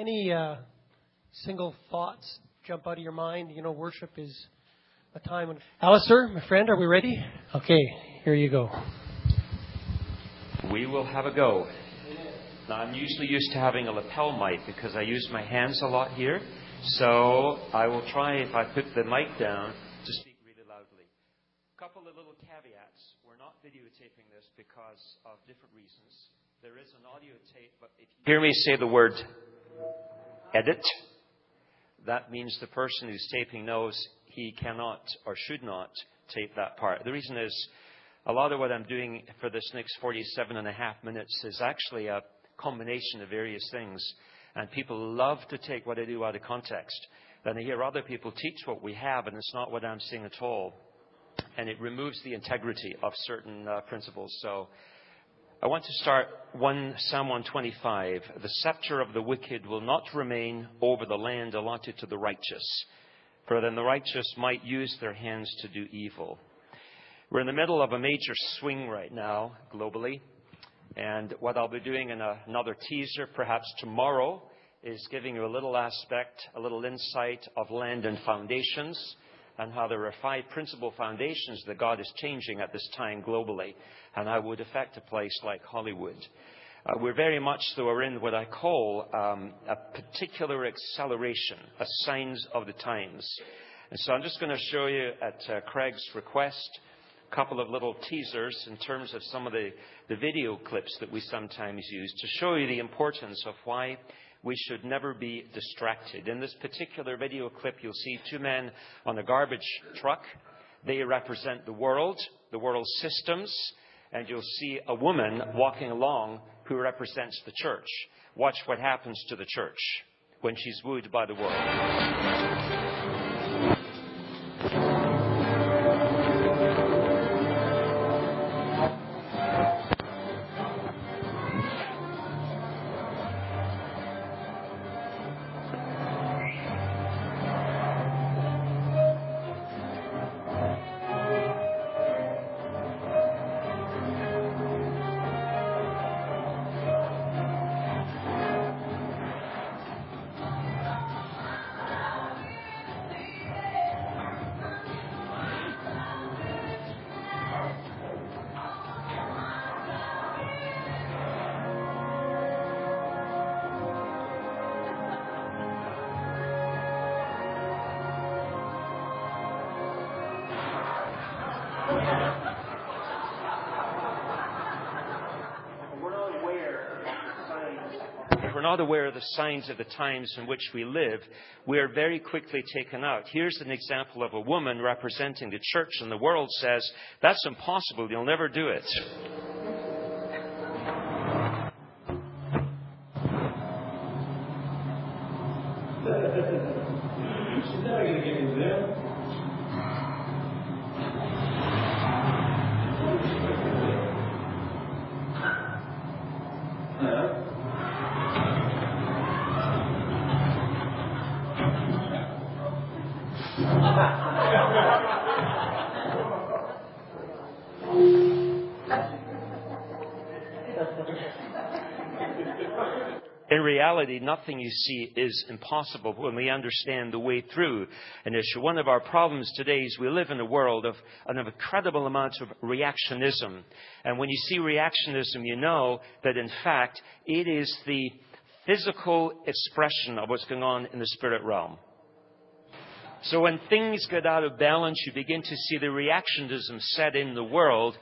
any uh, single thoughts jump out of your mind? You know, worship is a time when. Alistair, my friend, are we ready? Okay, here you go. We will have a go. Now, I'm usually used to having a lapel mic because I use my hands a lot here. So I will try, if I put the mic down, to speak really loudly. A couple of little caveats. We're not videotaping this because of different reasons. There is an audio tape, but if you hear me say the word edit, that means the person who's taping knows he cannot or should not tape that part. The reason is a lot of what I'm doing for this next 47 and a half minutes is actually a combination of various things. And people love to take what I do out of context. Then they hear other people teach what we have, and it's not what I'm saying at all. And it removes the integrity of certain uh, principles. So I want to start one, Psalm 125. The scepter of the wicked will not remain over the land allotted to the righteous, for then the righteous might use their hands to do evil. We're in the middle of a major swing right now, globally. And what I'll be doing in a, another teaser, perhaps tomorrow, is giving you a little aspect, a little insight of land and foundations, and how there are five principal foundations that God is changing at this time globally, and how it would affect a place like Hollywood. Uh, we're very much, though, are in what I call um, a particular acceleration, a signs of the times. And so I'm just going to show you at uh, Craig's request a couple of little teasers in terms of some of the, the video clips that we sometimes use to show you the importance of why we should never be distracted. In this particular video clip, you'll see two men on a garbage truck. They represent the world, the world's systems, and you'll see a woman walking along who represents the church. Watch what happens to the church when she's wooed by the world. Of the signs of the times in which we live, we are very quickly taken out. Here's an example of a woman representing the church, and the world says, That's impossible, you'll never do it. Reality, nothing you see is impossible when we understand the way through an issue. One of our problems today is we live in a world of an incredible amount of reactionism. And when you see reactionism, you know that in fact it is the physical expression of what's going on in the spirit realm. So when things get out of balance, you begin to see the reactionism set in the world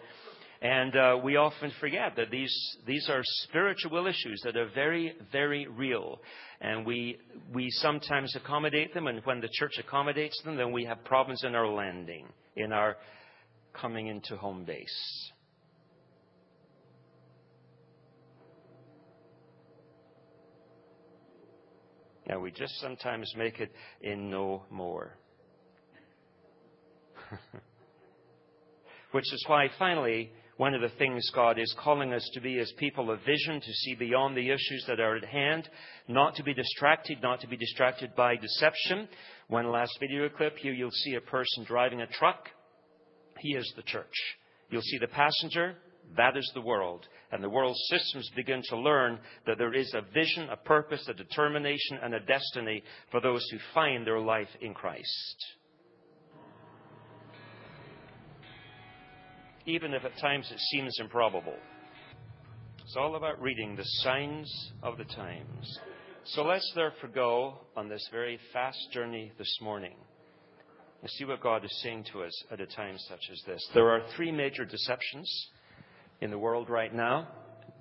and uh, we often forget that these, these are spiritual issues that are very, very real. And we, we sometimes accommodate them, and when the church accommodates them, then we have problems in our landing, in our coming into home base. Now, we just sometimes make it in no more. Which is why, finally, one of the things God is calling us to be is people of vision, to see beyond the issues that are at hand, not to be distracted, not to be distracted by deception. One last video clip here, you'll see a person driving a truck. He is the church. You'll see the passenger That is the world. And the world systems begin to learn that there is a vision, a purpose, a determination, and a destiny for those who find their life in Christ. Even if at times it seems improbable. It's all about reading the signs of the times. So let's therefore go on this very fast journey this morning and see what God is saying to us at a time such as this. There are three major deceptions in the world right now.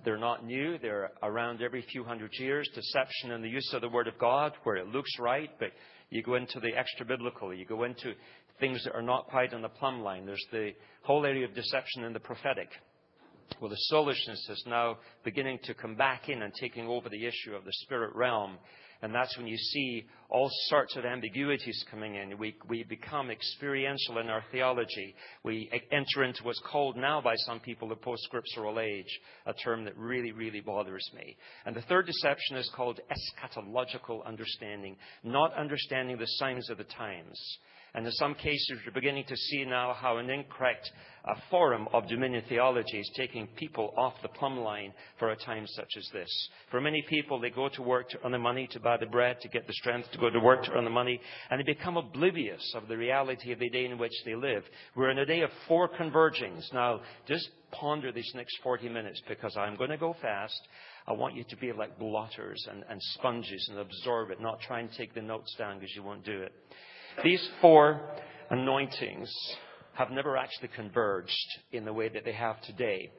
They're not new. They're around every few hundred years. Deception in the use of the Word of God, where it looks right, but you go into the extra biblical. You go into things that are not quite on the plumb line. There's the whole area of deception in the prophetic. Well, the soulishness is now beginning to come back in and taking over the issue of the spirit realm. And that's when you see all sorts of ambiguities coming in. We, we become experiential in our theology. We enter into what's called now by some people the post-scriptural age, a term that really, really bothers me. And the third deception is called eschatological understanding, not understanding the signs of the times. And in some cases, you're beginning to see now how an incorrect uh, of dominion theology is taking people off the plumb line for a time such as this. For many people, they go to work to earn the money, to buy the bread, to get the strength to go to work to earn the money, and they become oblivious of the reality of the day in which they live. We're in a day of four convergings. Now, just ponder these next 40 minutes because I'm going to go fast. I want you to be like blotters and, and sponges and absorb it, not try and take the notes down because you won't do it. These four anointings have never actually converged in the way that they have today.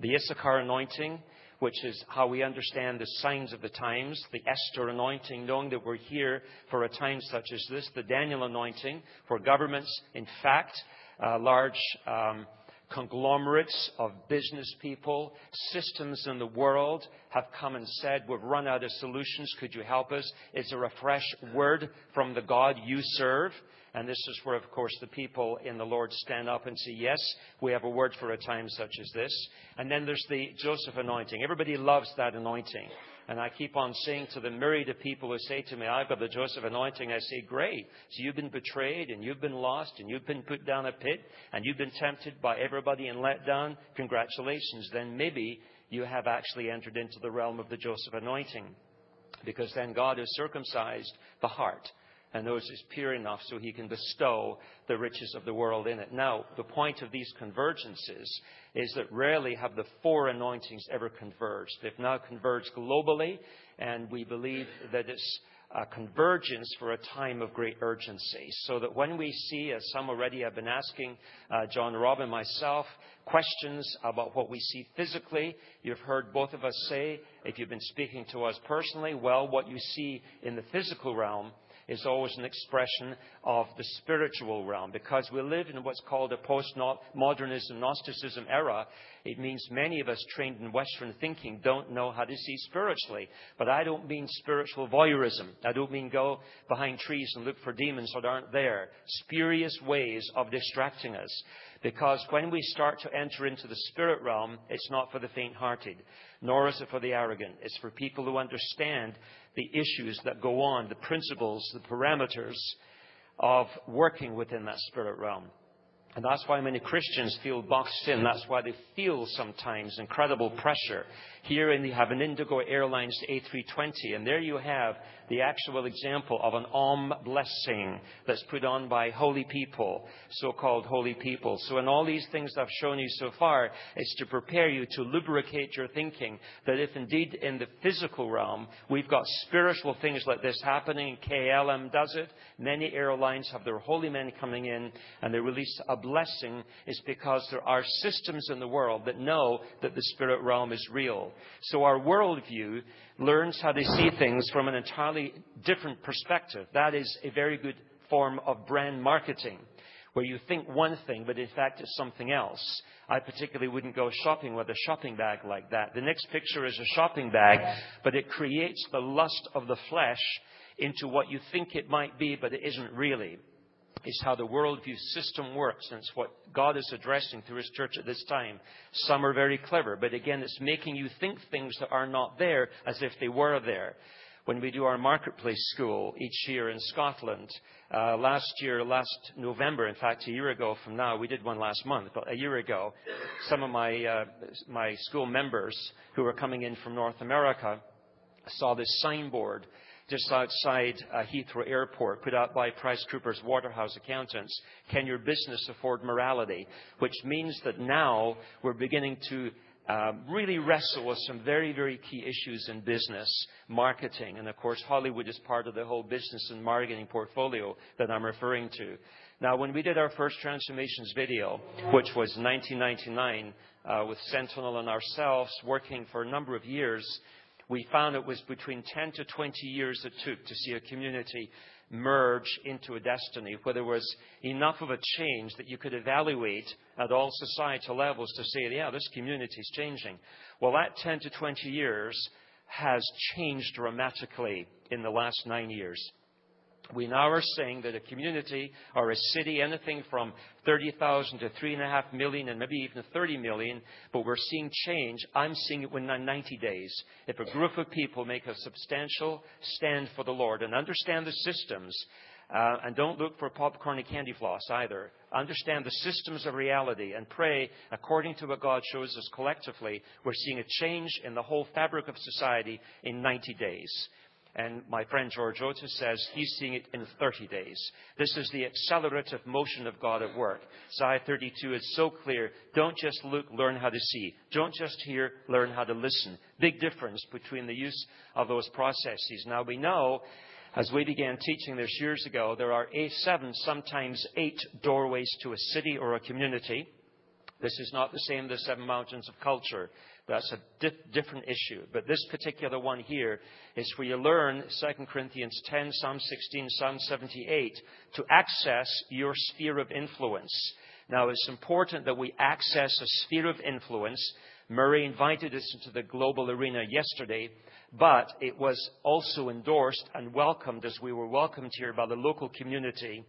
The Issachar anointing, which is how we understand the signs of the times, the Esther anointing, knowing that we're here for a time such as this, the Daniel anointing, for governments, in fact, uh, large um, conglomerates of business people, systems in the world have come and said, We've run out of solutions. Could you help us? It's a fresh word from the God you serve. And this is where, of course, the people in the Lord stand up and say, Yes, we have a word for a time such as this. And then there's the Joseph anointing. Everybody loves that anointing. And I keep on saying to the myriad of people who say to me, I've got the Joseph anointing, I say, great. So you've been betrayed and you've been lost and you've been put down a pit and you've been tempted by everybody and let down. Congratulations. Then maybe you have actually entered into the realm of the Joseph anointing. Because then God has circumcised the heart and knows is pure enough so he can bestow the riches of the world in it. Now, the point of these convergences is that rarely have the four anointings ever converged. They've now converged globally, and we believe that it's a convergence for a time of great urgency. So that when we see, as some already have been asking, uh, John Robb and myself, questions about what we see physically, you've heard both of us say, if you've been speaking to us personally, well, what you see in the physical realm is always an expression of the spiritual realm. Because we live in what's called a post-modernism, Gnosticism era, it means many of us trained in Western thinking don't know how to see spiritually. But I don't mean spiritual voyeurism. I don't mean go behind trees and look for demons that aren't there. Spurious ways of distracting us. Because when we start to enter into the spirit realm, it's not for the faint hearted, nor is it for the arrogant. It's for people who understand the issues that go on, the principles, the parameters of working within that spirit realm. And that's why many Christians feel boxed in. That's why they feel sometimes incredible pressure. Here in, you have an Indigo Airlines A320, and there you have the actual example of an Om blessing that's put on by holy people, so-called holy people. So in all these things I've shown you so far, it's to prepare you to lubricate your thinking that if indeed in the physical realm we've got spiritual things like this happening, KLM does it, many airlines have their holy men coming in and they release a blessing, is because there are systems in the world that know that the spirit realm is real. So our worldview learns how to see things from an entirely different perspective. That is a very good form of brand marketing, where you think one thing, but in fact it's something else. I particularly wouldn't go shopping with a shopping bag like that. The next picture is a shopping bag, but it creates the lust of the flesh into what you think it might be, but it isn't really is how the worldview system works, and it's what God is addressing through His church at this time. Some are very clever, but again, it's making you think things that are not there as if they were there. when we do our marketplace school each year in Scotland. Uh, last year, last November, in fact, a year ago from now, we did one last month, but a year ago, some of my, uh, my school members who were coming in from North America saw this signboard just outside uh, Heathrow Airport, put out by PriceCoopers Waterhouse Accountants. Can your business afford morality? Which means that now we're beginning to um, really wrestle with some very, very key issues in business, marketing, and of course, Hollywood is part of the whole business and marketing portfolio that I'm referring to. Now, when we did our first transformations video, which was 1999, uh, with Sentinel and ourselves working for a number of years, we found it was between 10 to 20 years it took to see a community merge into a destiny, where there was enough of a change that you could evaluate at all societal levels to say, yeah, this community is changing. Well, that 10 to 20 years has changed dramatically in the last nine years. We now are saying that a community or a city, anything from 30,000 to 3.5 million and maybe even 30 million, but we're seeing change. I'm seeing it within 90 days. If a group of people make a substantial stand for the Lord and understand the systems, uh, and don't look for popcorn and candy floss either. Understand the systems of reality and pray according to what God shows us collectively. We're seeing a change in the whole fabric of society in 90 days. And my friend George Otis says he's seeing it in 30 days. This is the accelerative motion of God at work. Isaiah 32 is so clear. Don't just look, learn how to see. Don't just hear, learn how to listen. Big difference between the use of those processes. Now we know as we began teaching this years ago, there are eight, seven, sometimes eight doorways to a city or a community. This is not the same as the seven mountains of culture. That's a di- different issue. But this particular one here is where you learn 2 Corinthians 10, Psalm 16, Psalm 78 to access your sphere of influence. Now, it's important that we access a sphere of influence. Murray invited us into the global arena yesterday, but it was also endorsed and welcomed as we were welcomed here by the local community.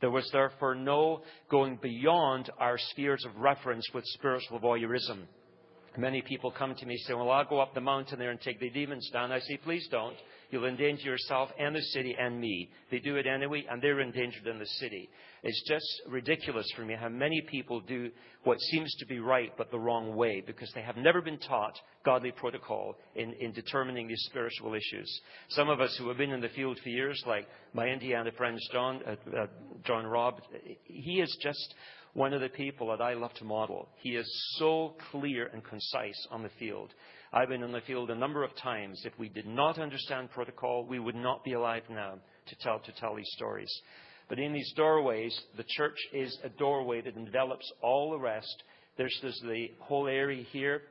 There was therefore no going beyond our spheres of reference with spiritual voyeurism. Many people come to me saying, Well, I'll go up the mountain there and take the demons down. I say, Please don't. You'll endanger yourself and the city and me. They do it anyway, and they're endangered in the city. It's just ridiculous for me how many people do what seems to be right but the wrong way because they have never been taught godly protocol in, in determining these spiritual issues. Some of us who have been in the field for years, like my Indiana friend John, uh, uh, John Robb, he is just one of the people that I love to model. He is so clear and concise on the field. I've been in the field a number of times. If we did not understand protocol, we would not be alive now to tell, to tell these stories. But in these doorways, the church is a doorway that envelops all the rest. There's, there's the whole area here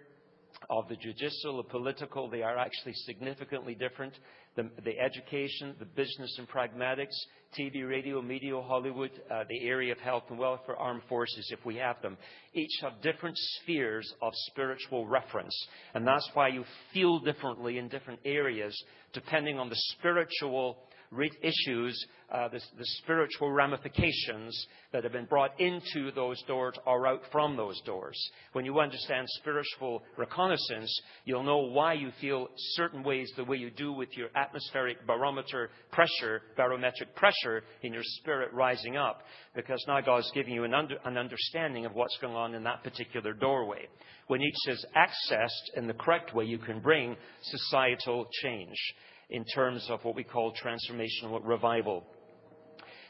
of the judicial, the political. They are actually significantly different the, education, the business and pragmatics, TV, radio, media, Hollywood, uh, the area of health and welfare, armed forces, if we have them. Each have different spheres of spiritual reference. And that's why you feel differently in different areas depending on the spiritual issues, uh, the, the, spiritual ramifications that have been brought into those doors or out from those doors. When you understand spiritual reconnaissance, you'll know why you feel certain ways the way you do with your atmospheric barometer pressure, barometric pressure in your spirit rising up, because now God's giving you an, under, an understanding of what's going on in that particular doorway. When each is accessed in the correct way, you can bring societal change in terms of what we call transformational revival.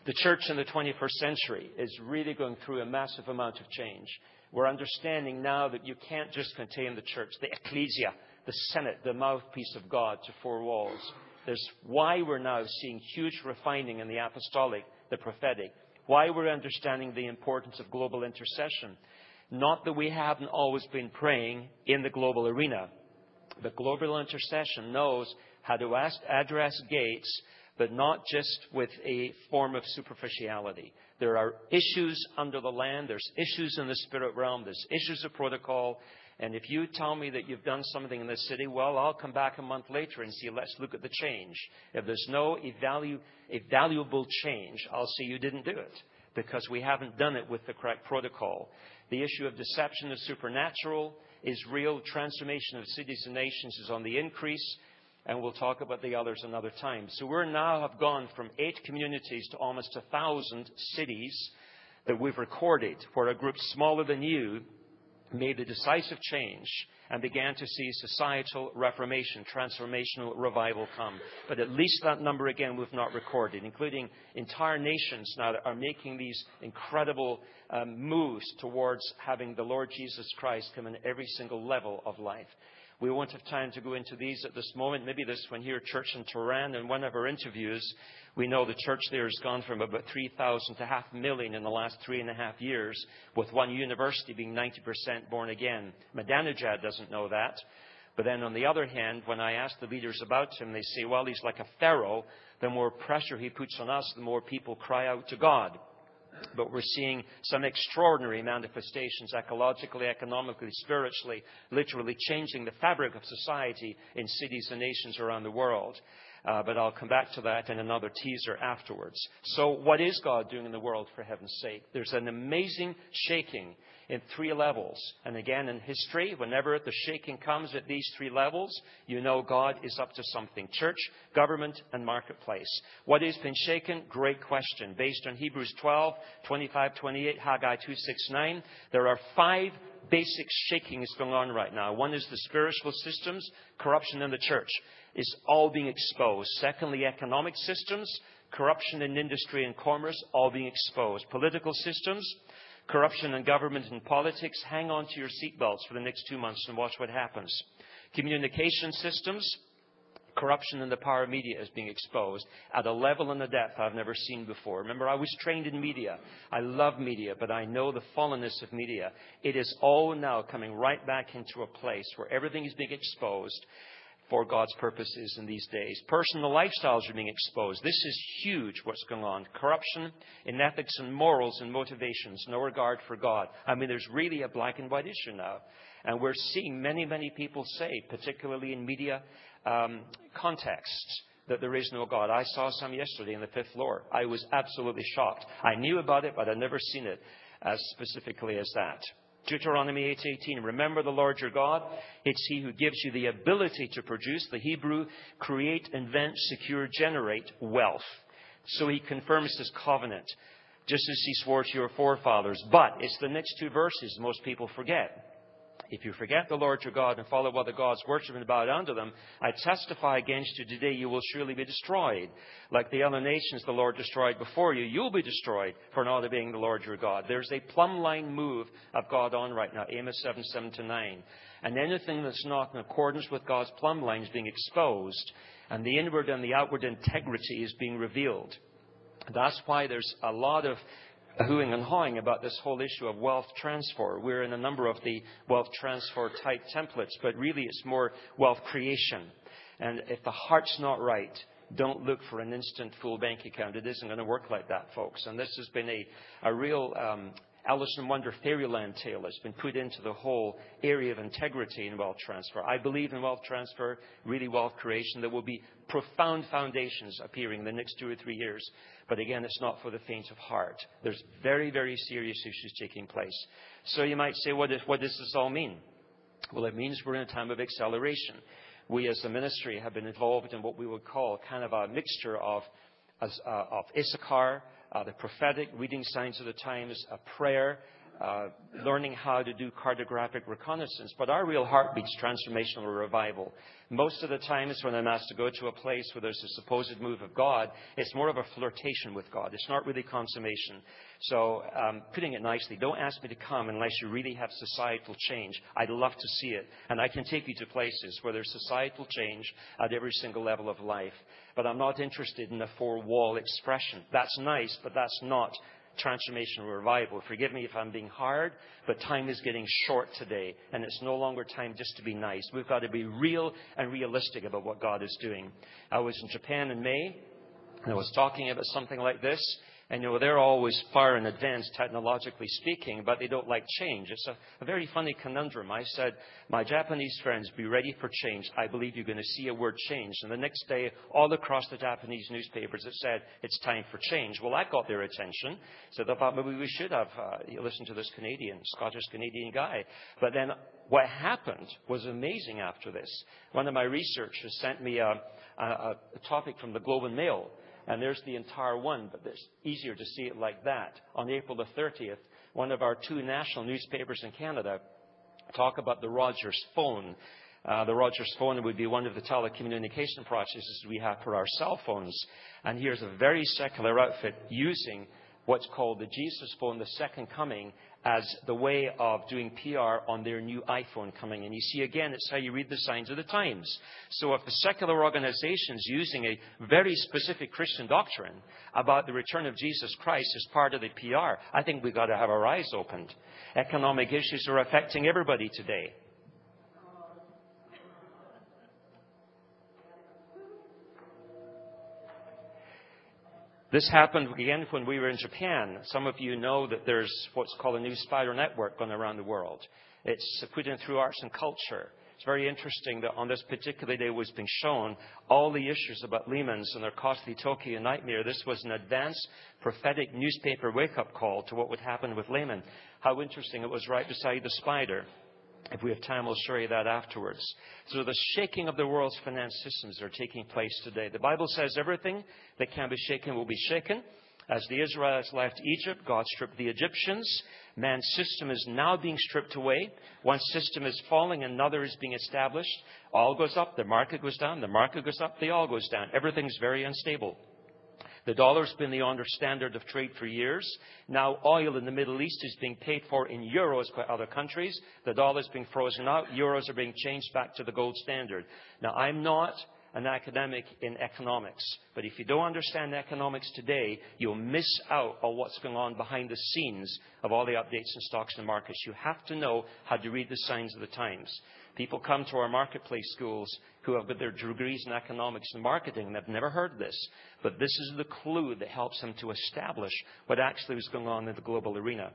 The church in the 21st century is really going through a massive amount of change. We're understanding now that you can't just contain the church, the ecclesia, the senate, the mouthpiece of God to four walls. There's why we're now seeing huge refining in the apostolic, the prophetic, why we're understanding the importance of global intercession. Not that we haven't always been praying in the global arena, but global intercession knows how to address gates, but not just with a form of superficiality. There are issues under the land, there's issues in the spirit realm, there's issues of protocol. And if you tell me that you've done something in the city, well, I'll come back a month later and see, let's look at the change. If there's no evalu- evaluable change, I'll see you didn't do it because we haven't done it with the correct protocol. The issue of deception is supernatural, is real. Transformation of cities and nations is on the increase. And we'll talk about the others another time. So we now have gone from eight communities to almost a thousand cities that we've recorded where a group smaller than you made a decisive change and began to see societal reformation, transformational revival come. But at least that number again we've not recorded, including entire nations now that are making these incredible um, moves towards having the Lord Jesus Christ come in every single level of life. We won't have time to go into these at this moment. Maybe this one here, Church in Tehran, in one of our interviews, we know the church there has gone from about 3,000 to half a million in the last three and a half years, with one university being 90% born again. Ahmadinejad doesn't know that. But then on the other hand, when I ask the leaders about him, they say, well, he's like a pharaoh. The more pressure he puts on us, the more people cry out to God but we're seeing some extraordinary manifestations ecologically, economically, spiritually, literally changing the fabric of society in cities and nations around the world. Uh, but I'll come back to that in another teaser afterwards. So, what is God doing in the world, for heaven's sake? There's an amazing shaking in three levels. And again, in history, whenever the shaking comes at these three levels, you know God is up to something. Church, government, and marketplace. What has been shaken? Great question. Based on Hebrews 12, 25, 28, Haggai 2, 6, 9, there are five basic shaking is going on right now. One is the spiritual systems, corruption in the church is all being exposed. Secondly, economic systems, corruption in industry and commerce, all being exposed. Political systems, corruption in government and politics, hang on to your seatbelts for the next two months and watch what happens. Communication systems, corruption in the power of media is being exposed at a level and a depth I've never seen before. Remember, I was trained in media. I love media, but I know the fallenness of media. It is all now coming right back into a place where everything is being exposed for God's purposes in these days. Personal lifestyles are being exposed. This is huge what's going on. Corruption in ethics and morals and motivations, no regard for God. I mean, there's really a black and white issue now. And we're seeing many, many people say, particularly in media um, contexts, that there is no God. I saw some yesterday in the fifth floor. I was absolutely shocked. I knew about it, but I'd never seen it as specifically as that. Deuteronomy 8:18 Remember the Lord your God it's he who gives you the ability to produce the Hebrew create invent secure generate wealth so he confirms his covenant just as he swore to your forefathers but it's the next two verses most people forget if you forget the Lord your God and follow other gods, worship and bow down to them, I testify against you today, you will surely be destroyed. Like the other nations the Lord destroyed before you, you'll be destroyed for not obeying the Lord your God. There's a plumb line move of God on right now, Amos 7, 7 to 9. And anything that's not in accordance with God's plumb line is being exposed, and the inward and the outward integrity is being revealed. That's why there's a lot of hooing and hawing about this whole issue of wealth transfer. We're in a number of the wealth transfer type templates, but really it's more wealth creation. And if the heart's not right, don't look for an instant full bank account. It isn't going to work like that, folks. And this has been a, a real um, Alice in Wonder fairyland tale that's been put into the whole area of integrity in wealth transfer. I believe in wealth transfer, really wealth creation. There will be profound foundations appearing in the next two or three years. But again, it's not for the faint of heart. There's very, very serious issues taking place. So you might say, what, is, what does this all mean? Well, it means we're in a time of acceleration. We as a ministry have been involved in what we would call kind of a mixture of, uh, of Issachar, Uh, the prophetic, reading signs of the times, a prayer, uh, learning how to do cartographic reconnaissance. But our real heartbeat's transformational revival. Most of the times when I'm asked to go to a place where there's a supposed move of God, it's more of a flirtation with God. It's not really consummation. So, um, putting it nicely, don't ask me to come unless you really have societal change. I'd love to see it. And I can take you to places where there's societal change at every single level of life. But I'm not interested in a four wall expression. That's nice, but that's not transformational revival. Forgive me if I'm being hard, but time is getting short today, and it's no longer time just to be nice. We've got to be real and realistic about what God is doing. I was in Japan in May, and I was talking about something like this, and you know, they're always far in advance technologically speaking, but they don't like change. It's a, a very funny conundrum. I said, my Japanese friends, be ready for change. I believe you're going to see a word change. And the next day, all across the Japanese newspapers, it said, it's time for change. Well, that got their attention. So they thought maybe we should have uh, listened to this Canadian, Scottish Canadian guy. But then What happened was amazing after this. One of my researchers sent me a, a, a topic from the Globe and Mail, and there's the entire one, but it's easier to see it like that. On April the 30th, one of our two national newspapers in Canada talk about the Rogers phone. Uh, the Rogers phone would be one of the telecommunication processes we have for our cell phones. And here's a very secular outfit using what's called the Jesus phone, the second coming, as the way of doing PR on their new iPhone coming. And you see, again, it's how you read the signs of the times. So if the secular organizations using a very specific Christian doctrine about the return of Jesus Christ as part of the PR, I think we've got to have our eyes opened. Economic issues are affecting everybody today. This happened again when we were in Japan. Some of you know that there's what's called a new spider network going around the world. It's put in through arts and culture. It's very interesting that on this particular day was being shown all the issues about Lehman's and their costly Tokyo nightmare. This was an advanced prophetic newspaper wake-up call to what would happen with Lehman. How interesting it was right beside the spider. If we have time, we'll show you that afterwards. So the shaking of the world's finance systems are taking place today. The Bible says everything that can be shaken will be shaken. As the Israelites left Egypt, God stripped the Egyptians. Man's system is now being stripped away. One system is falling, another is being established. All goes up, the market goes down, the market goes up, the all goes down. Everything's very unstable. The dollar's been the under standard of trade for years. Now oil in the Middle East is being paid for in euros by other countries. The dollar's being frozen out. Euros are being changed back to the gold standard. Now I'm not an academic in economics, but if you don't understand economics today, you'll miss out on what's going on behind the scenes of all the updates in stocks and markets. You have to know how to read the signs of the times. People come to our marketplace schools who have got their degrees in economics and marketing and have never heard this. But this is the clue that helps them to establish what actually is going on in the global arena.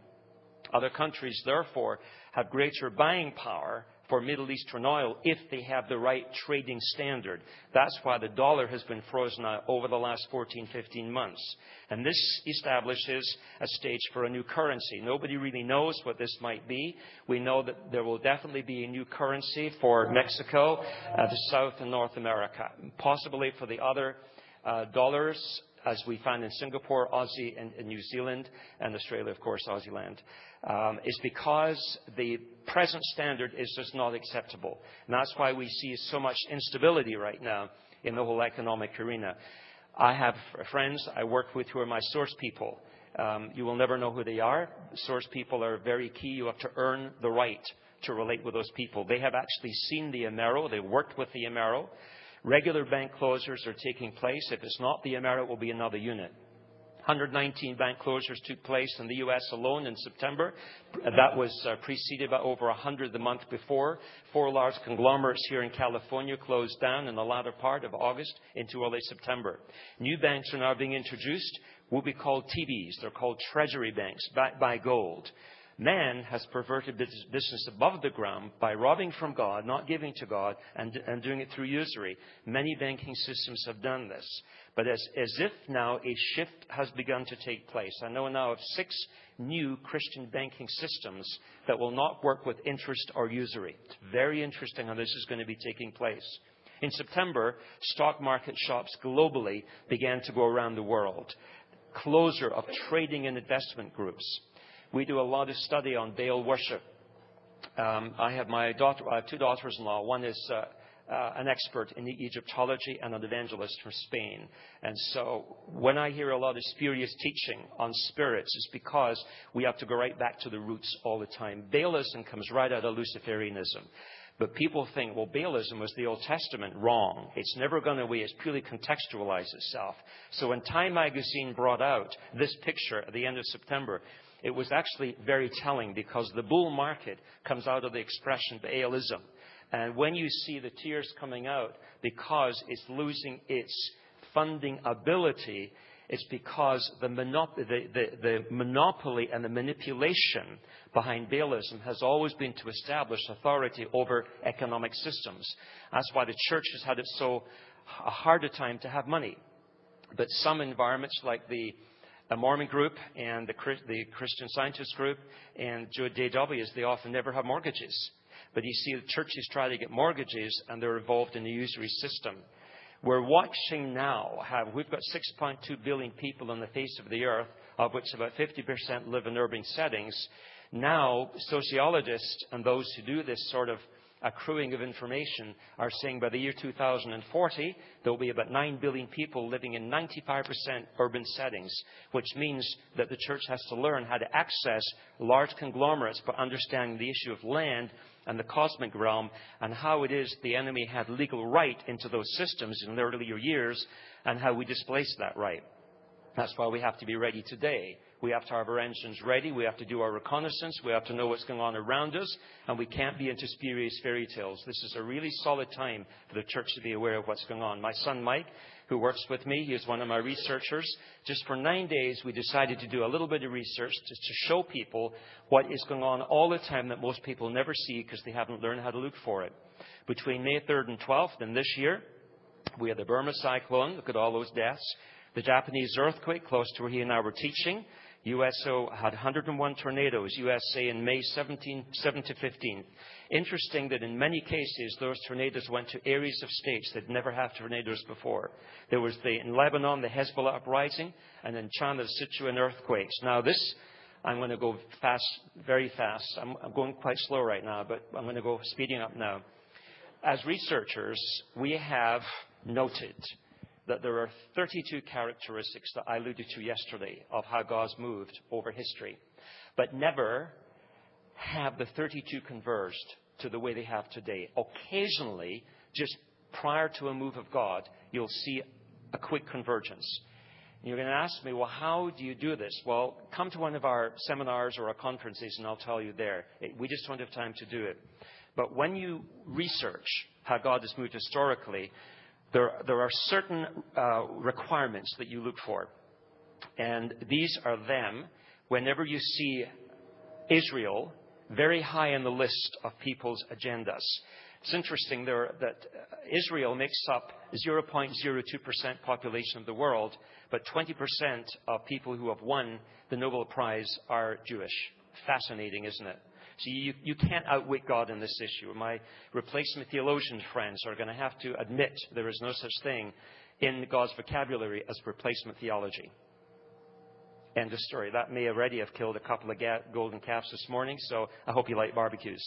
Other countries, therefore, have greater buying power for Middle Eastern oil if they have the right trading standard. That's why the dollar has been frozen over the last 14, 15 months. And this establishes a stage for a new currency. Nobody really knows what this might be. We know that there will definitely be a new currency for Mexico, uh, the South and North America. Possibly for the other uh, dollars as we find in Singapore, Aussie, and, New Zealand, and Australia, of course, Aussie land, um, is because the present standard is just not acceptable. And that's why we see so much instability right now in the whole economic arena. I have friends I work with who are my source people. Um, you will never know who they are. Source people are very key. You have to earn the right to relate with those people. They have actually seen the Amero. They worked with the Amero. Regular bank closures are taking place. If it's not the Amero, it will be another unit. 119 bank closures took place in the U.S. alone in September. That was uh, preceded by over 100 the month before. Four large conglomerates here in California closed down in the latter part of August into early September. New banks are now being introduced, will be called TBs. They're called treasury banks, backed by gold. Man has perverted business above the ground by robbing from God, not giving to God, and, and doing it through usury. Many banking systems have done this. But as, as if now a shift has begun to take place. I know now of six new Christian banking systems that will not work with interest or usury. It's very interesting how this is going to be taking place. In September, stock market shops globally began to go around the world. Closure of trading and investment groups. We do a lot of study on Baal worship. Um, I have my daughter, I have two daughters-in-law. One is uh, uh, an expert in Egyptology and an evangelist from Spain. And so when I hear a lot of spurious teaching on spirits, it's because we have to go right back to the roots all the time. Baalism comes right out of Luciferianism. But people think, well, Baalism was the Old Testament. Wrong. It's never going away. It's purely contextualized itself. So when Time magazine brought out this picture at the end of September, it was actually very telling because the bull market comes out of the expression Baalism. And when you see the tears coming out because it's losing its funding ability, it's because the, monop- the, the, the, monopoly and the manipulation behind Baalism has always been to establish authority over economic systems. That's why the church has had it so a harder time to have money. But some environments, like the Mormon group and the, the Christian Scientist group and JWs, they often never have mortgages But you see, the churches try to get mortgages and they're involved in the usury system. We're watching now we've got 6.2 billion people on the face of the earth, of which about 50% live in urban settings. Now, sociologists and those who do this sort of accruing of information are saying by the year 2040, there will be about 9 billion people living in 95% urban settings, which means that the church has to learn how to access large conglomerates by understanding the issue of land and the cosmic realm and how it is the enemy had legal right into those systems in the earlier years and how we displace that right. That's why we have to be ready today. We have to have our engines ready. We have to do our reconnaissance. We have to know what's going on around us. And we can't be into spurious fairy tales. This is a really solid time for the church to be aware of what's going on. My son Mike, who works with me, he is one of my researchers. Just for nine days, we decided to do a little bit of research to, to show people what is going on all the time that most people never see because they haven't learned how to look for it. Between May 3rd and 12th, and this year, we had the Burma cyclone. Look at all those deaths. The Japanese earthquake close to where he and I were teaching. USO had 101 tornadoes, USA in May 17, 7 to 15. Interesting that in many cases, those tornadoes went to areas of states that never had tornadoes before. There was the, in Lebanon, the Hezbollah uprising, and in China, the Sichuan earthquakes. Now this, I'm going to go fast, very fast. I'm, I'm going quite slow right now, but I'm going to go speeding up now. As researchers, we have noted that there are 32 characteristics that I alluded to yesterday of how God's moved over history, but never have the 32 converged to the way they have today. Occasionally, just prior to a move of God, you'll see a quick convergence. You're going to ask me, well, how do you do this? Well, come to one of our seminars or our conferences and I'll tell you there. We just don't have time to do it. But when you research how God has moved historically, there, are certain uh, requirements that you look for. And these are them whenever you see Israel very high in the list of people's agendas. It's interesting there that Israel makes up 0.02% population of the world, but 20% of people who have won the Nobel Prize are Jewish. Fascinating, isn't it? So you, you can't outwit God in this issue. My replacement theologian friends are going to have to admit there is no such thing in God's vocabulary as replacement theology. End of story. That may already have killed a couple of golden calves this morning, so I hope you like barbecues.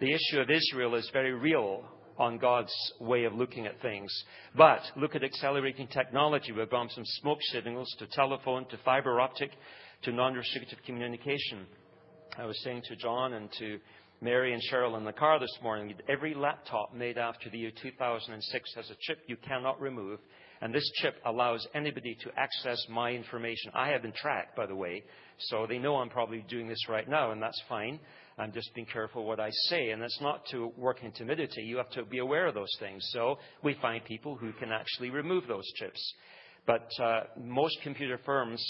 The issue of Israel is very real on God's way of looking at things. But look at accelerating technology. We've gone from smoke signals to telephone to fiber optic to non-restrictive communication. I was saying to John and to Mary and Cheryl in the car this morning, every laptop made after the year 2006 has a chip you cannot remove, and this chip allows anybody to access my information. I have been tracked, by the way, so they know I'm probably doing this right now, and that's fine. I'm just being careful what I say, and it's not to work in timidity. You have to be aware of those things. So we find people who can actually remove those chips. But uh, most computer firms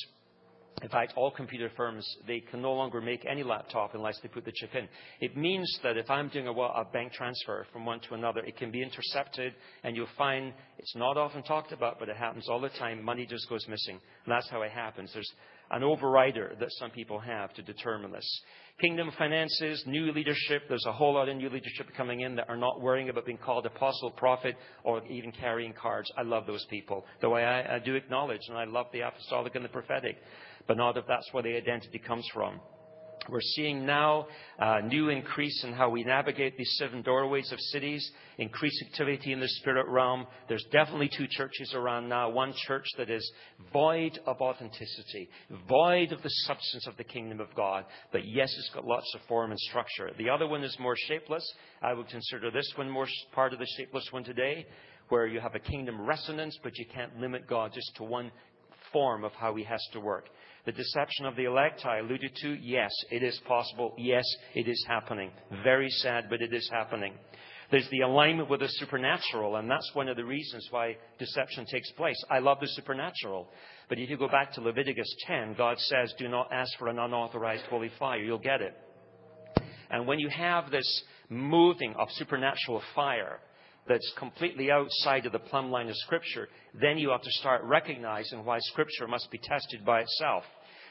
in fact, all computer firms, they can no longer make any laptop unless they put the chip in. It means that if I'm doing a, a, bank transfer from one to another, it can be intercepted, and you'll find it's not often talked about, but it happens all the time. Money just goes missing. And that's how it happens. There's an overrider that some people have to determine this. Kingdom finances, new leadership. There's a whole lot of new leadership coming in that are not worrying about being called apostle, prophet, or even carrying cards. I love those people. Though I, I do acknowledge, and I love the apostolic and the prophetic but not if that's where the identity comes from. We're seeing now a new increase in how we navigate these seven doorways of cities, increased activity in the spirit realm. There's definitely two churches around now. One church that is void of authenticity, void of the substance of the kingdom of God, but yes, it's got lots of form and structure. The other one is more shapeless. I would consider this one more part of the shapeless one today, where you have a kingdom resonance, but you can't limit God just to one form of how he has to work. The deception of the elect I alluded to, yes, it is possible. Yes, it is happening. Very sad, but it is happening. There's the alignment with the supernatural, and that's one of the reasons why deception takes place. I love the supernatural. But if you go back to Leviticus 10, God says, do not ask for an unauthorized holy fire. You'll get it. And when you have this moving of supernatural fire, that's completely outside of the plumb line of Scripture, then you have to start recognizing why Scripture must be tested by itself.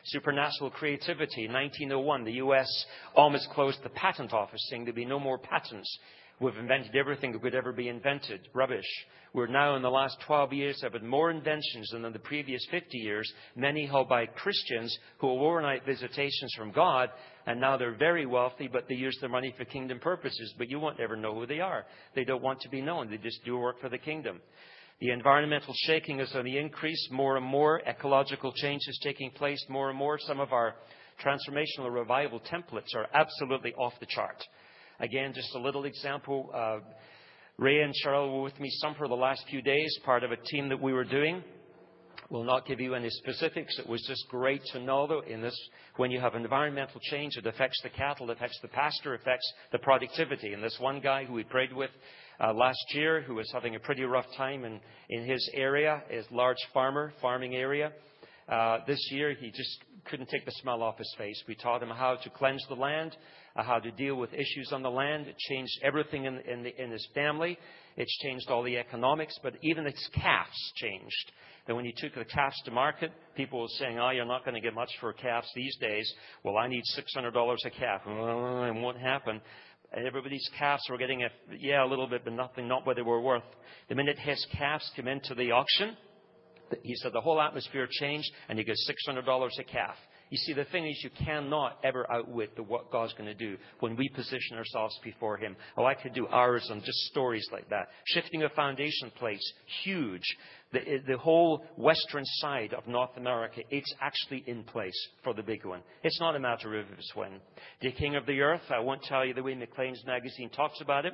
Supernatural creativity. 1901, the U.S. almost closed the patent office saying there'd be no more patents. We've invented everything that could ever be invented. Rubbish. We're now in the last 12 years have had more inventions than in the previous 50 years, many held by Christians who overnight visitations from God, and now they're very wealthy, but they use their money for kingdom purposes, but you won't ever know who they are. They don't want to be known. They just do work for the kingdom. The environmental shaking is on the increase. More and more ecological change is taking place. More and more, some of our transformational revival templates are absolutely off the chart. Again, just a little example. Uh, Ray and Cheryl were with me some for the last few days, part of a team that we were doing. Will not give you any specifics. It was just great to know, though, in this, when you have environmental change, it affects the cattle, it affects the pasture, affects the productivity. And this one guy who we prayed with uh, last year, who was having a pretty rough time in, in his area, his large farmer, farming area, uh, this year he just couldn't take the smile off his face. We taught him how to cleanse the land, uh, how to deal with issues on the land. It changed everything in, in, the, in his family. It's changed all the economics, but even his calves changed. That when he took the calves to market, people were saying, "Oh, you're not going to get much for calves these days." Well, I need six hundred dollars a calf. Well, it won't happen. And everybody's calves were getting a yeah a little bit, but nothing, not what they were worth. The minute his calves came into the auction, he said the whole atmosphere changed, and he got $600 a calf. You see, the thing is, you cannot ever outwit the, what God's going to do when we position ourselves before Him. Oh, I could do hours on just stories like that. Shifting a foundation place, huge. The, the whole western side of North America, it's actually in place for the big one. It's not a matter of if it's when. The King of the Earth, I won't tell you the way Maclean's magazine talks about it,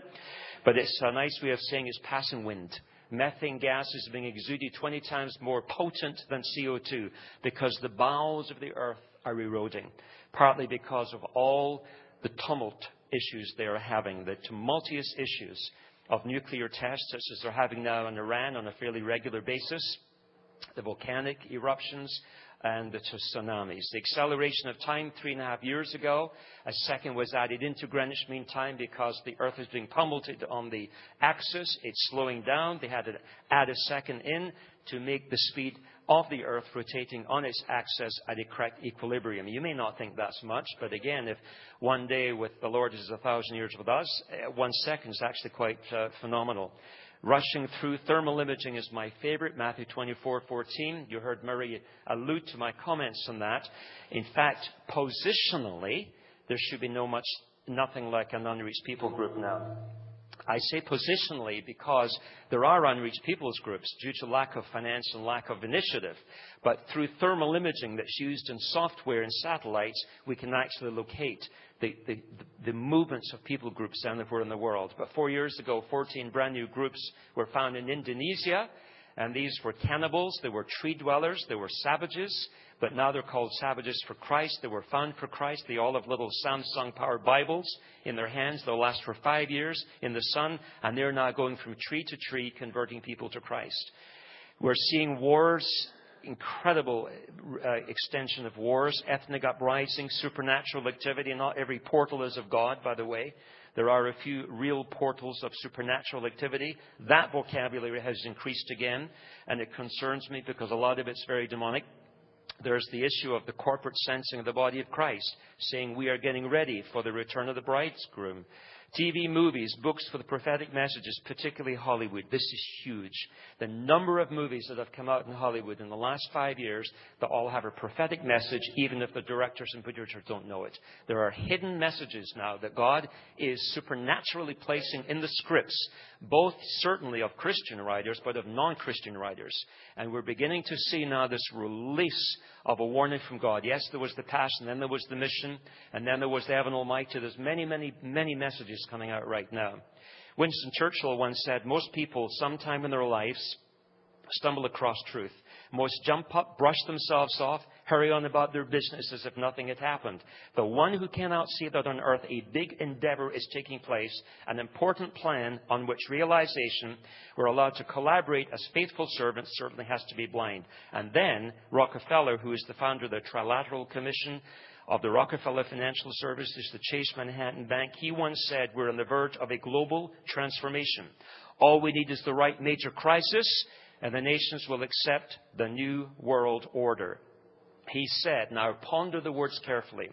but it's a nice way of saying it's passing wind methane gas is being exuded 20 times more potent than CO2 because the bowels of the earth are eroding, partly because of all the tumult issues they are having, the tumultuous issues of nuclear tests, such as they're having now in Iran on a fairly regular basis, the volcanic eruptions, and the tsunamis. The acceleration of time three and a half years ago, a second was added into Greenwich Mean Time because the Earth is being pummeled on the axis. It's slowing down. They had to add a second in to make the speed of the Earth rotating on its axis at a correct equilibrium. You may not think that's much, but again, if one day with the Lord is a thousand years with us, uh, one second is actually quite uh, phenomenal. Rushing through thermal imaging is my favorite, Matthew 24:14. You heard Murray allude to my comments on that. In fact, positionally, there should be no much, nothing like an unreached people group now. I say positionally because there are unreached peoples groups due to lack of finance and lack of initiative. But through thermal imaging that's used in software and satellites, we can actually locate the, the, the movements of people groups anywhere in the world. But four years ago, 14 brand new groups were found in Indonesia. And these were cannibals, they were tree dwellers, they were savages, but now they're called Savages for Christ. They were found for Christ. They all have little Samsung powered Bibles in their hands. They'll last for five years in the sun, and they're now going from tree to tree, converting people to Christ. We're seeing wars, incredible uh, extension of wars, ethnic uprising, supernatural activity. Not every portal is of God, by the way. There are a few real portals of supernatural activity. That vocabulary has increased again, and it concerns me because a lot of it's very demonic there's the issue of the corporate sensing of the body of Christ, saying we are getting ready for the return of the bridegroom. TV, movies, books for the prophetic messages, particularly Hollywood. This is huge. The number of movies that have come out in Hollywood in the last five years that all have a prophetic message, even if the directors and producers don't know it. There are hidden messages now that God is supernaturally placing in the scripts, both certainly of Christian writers, but of non-Christian writers. And we're beginning to see now this release of a warning from God. Yes, there was the passion, then there was the mission, and then there was the Evan Almighty. There's many, many, many messages coming out right now. Winston Churchill once said, most people sometime in their lives stumble across truth. Most jump up, brush themselves off, hurry on about their business as if nothing had happened. The one who cannot see that on earth a big endeavor is taking place, an important plan on which realization we're allowed to collaborate as faithful servants certainly has to be blind. And then Rockefeller, who is the founder of the Trilateral Commission, of the Rockefeller Financial Services, the Chase Manhattan Bank, he once said, We're on the verge of a global transformation. All we need is the right major crisis, and the nations will accept the new world order. he said, now ponder the words carefully.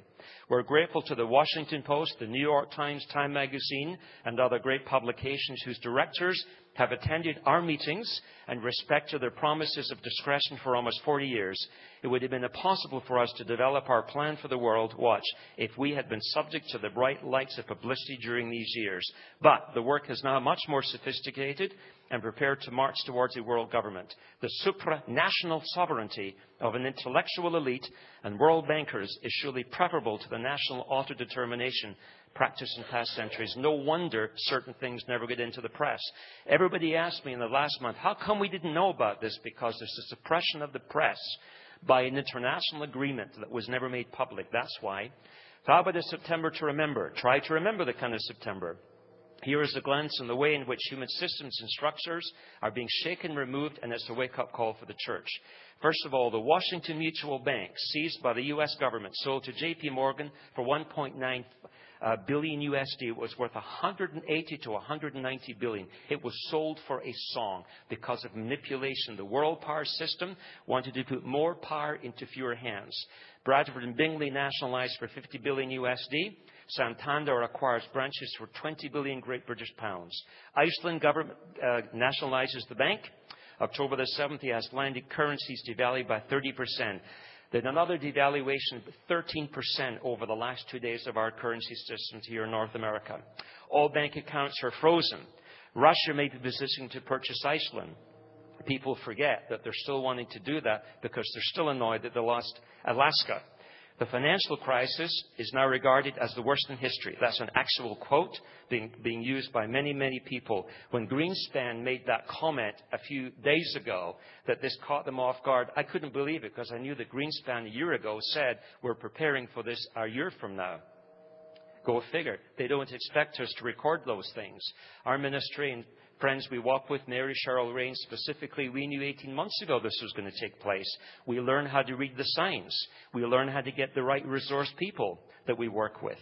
We're grateful to the Washington Post, the New York Times, Time Magazine, and other great publications whose directors have attended our meetings and respected their promises of discretion for almost 40 years. It would have been impossible for us to develop our plan for the world, watch, if we had been subject to the bright lights of publicity during these years. But the work is now much more sophisticated and prepared to march towards a world government. The supranational sovereignty of an intellectual elite and world bankers is surely preferable to the national autodetermination practiced in past centuries. No wonder certain things never get into the press. Everybody asked me in the last month, how come we didn't know about this? Because there's a suppression of the press by an international agreement that was never made public. That's why. How about a September to remember? Try to remember the kind of September. Here is a glance on the way in which human systems and structures are being shaken, removed, and it's a wake up call for the church. First of all, the Washington Mutual Bank, seized by the U.S. government, sold to J.P. Morgan for 1.9 uh, billion USD. It was worth 180 to 190 billion. It was sold for a song because of manipulation. The world power system wanted to put more power into fewer hands. Bradford and Bingley nationalized for 50 billion USD. Santander acquires branches for 20 billion Great British pounds. Iceland government uh, nationalizes the bank. October the 7th, the Icelandic currencies devalued by 30%. Then another devaluation of 13% over the last two days of our currency systems here in North America. All bank accounts are frozen. Russia may be positioning to purchase Iceland. People forget that they're still wanting to do that because they're still annoyed that they lost Alaska. The financial crisis is now regarded as the worst in history. That's an actual quote being, being used by many, many people. When Greenspan made that comment a few days ago that this caught them off guard, I couldn't believe it because I knew that Greenspan a year ago said we're preparing for this a year from now. Go figure. They don't expect us to record those things. Our ministry friends we walk with, Mary Cheryl Rain specifically, we knew 18 months ago this was going to take place. We learn how to read the signs. We learn how to get the right resource people that we work with.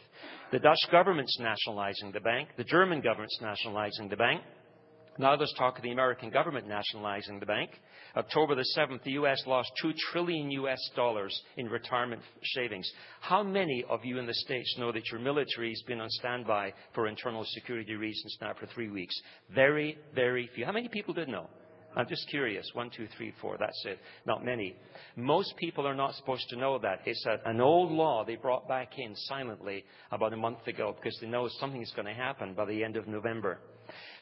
The Dutch government's nationalizing the bank. The German government's nationalizing the bank. Now there's talk of the American government nationalizing the bank. October the 7th, the U.S. lost 2 trillion U.S. dollars in retirement savings. How many of you in the States know that your military has been on standby for internal security reasons now for three weeks? Very, very few. How many people did know? I'm just curious. One, two, three, four. That's it. Not many. Most people are not supposed to know that. It's a, an old law they brought back in silently about a month ago because they know something's going to happen by the end of November.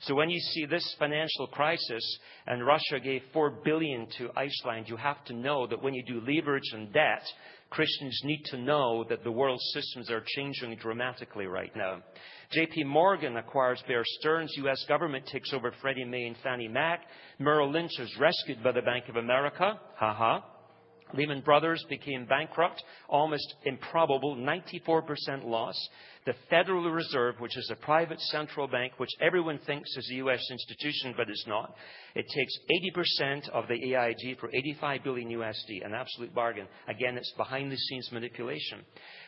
So when you see this financial crisis and Russia gave 4 billion to Iceland, you have to know that when you do leverage and debt, Christians need to know that the world systems are changing dramatically right now. JP Morgan acquires Bear Stearns. U.S. government takes over Freddie Mae and Fannie Mac. Merrill Lynch is rescued by the Bank of America. Ha ha. Lehman Brothers became bankrupt, almost improbable, 94% loss. The Federal Reserve, which is a private central bank, which everyone thinks is a U.S. institution, but it's not, it takes 80% of the AIG for 85 billion USD, an absolute bargain. Again, it's behind the scenes manipulation.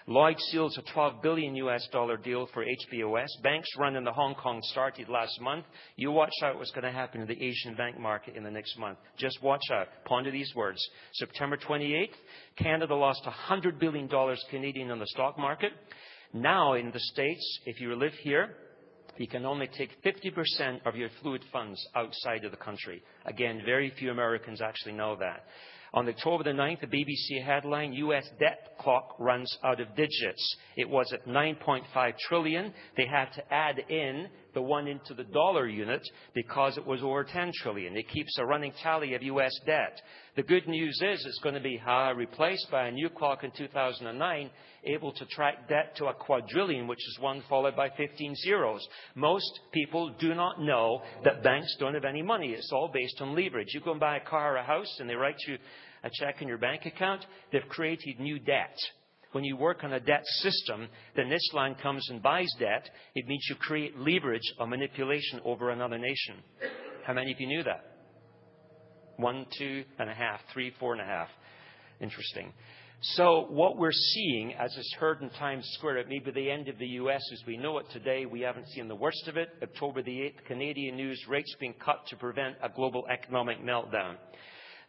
Lloyd seals a 12 billion US dollar deal for HBOS. Banks run in the Hong Kong started last month. You watch out what's going to happen in the Asian bank market in the next month. Just watch out. Ponder these words. September 28th, Canada lost 100 billion dollars Canadian on the stock market. Now in the States, if you live here, you can only take 50% of your fluid funds outside of the country. Again, very few Americans actually know that. On October the 9th, the BBC headline, U.S. debt clock runs out of digits. It was at 9.5 trillion. They had to add in the one into the dollar unit because it was over 10 trillion. It keeps a running tally of U.S. debt. The good news is it's going to be uh, replaced by a new clock in 2009 able to track debt to a quadrillion, which is one followed by 15 zeros. Most people do not know that banks don't have any money. It's all based on leverage. You go and buy a car or a house and they write you a check in your bank account, they've created new debt. When you work on a debt system, then this line comes and buys debt. It means you create leverage or manipulation over another nation. How many of you knew that? One, two and a half, three, four and a half. Interesting. So what we're seeing, as is heard in Times Square, it may be the end of the U.S. as we know it today. We haven't seen the worst of it. October the 8th, Canadian news rates being cut to prevent a global economic meltdown.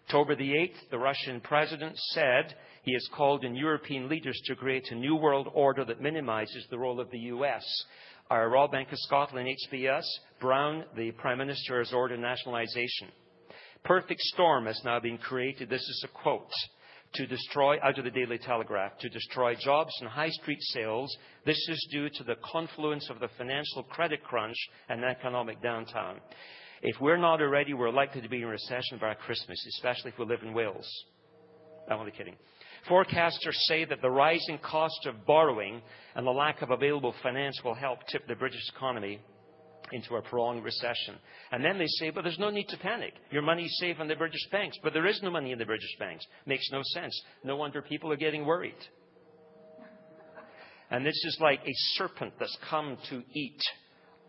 October the 8th, the Russian president said he has called on European leaders to create a new world order that minimizes the role of the US. Our Royal Bank of Scotland, HBS, Brown, the Prime Minister, has ordered nationalisation. Perfect storm has now been created. This is a quote. To destroy, out of the Daily Telegraph, to destroy jobs and high street sales. This is due to the confluence of the financial credit crunch and economic downturn. If we're not already, we're likely to be in recession by Christmas, especially if we live in Wales. I'm only kidding. Forecasters say that the rising cost of borrowing and the lack of available finance will help tip the British economy into a prolonged recession. And then they say, but there's no need to panic. Your money's safe in the British banks. But there is no money in the British banks. Makes no sense. No wonder people are getting worried. And this is like a serpent that's come to eat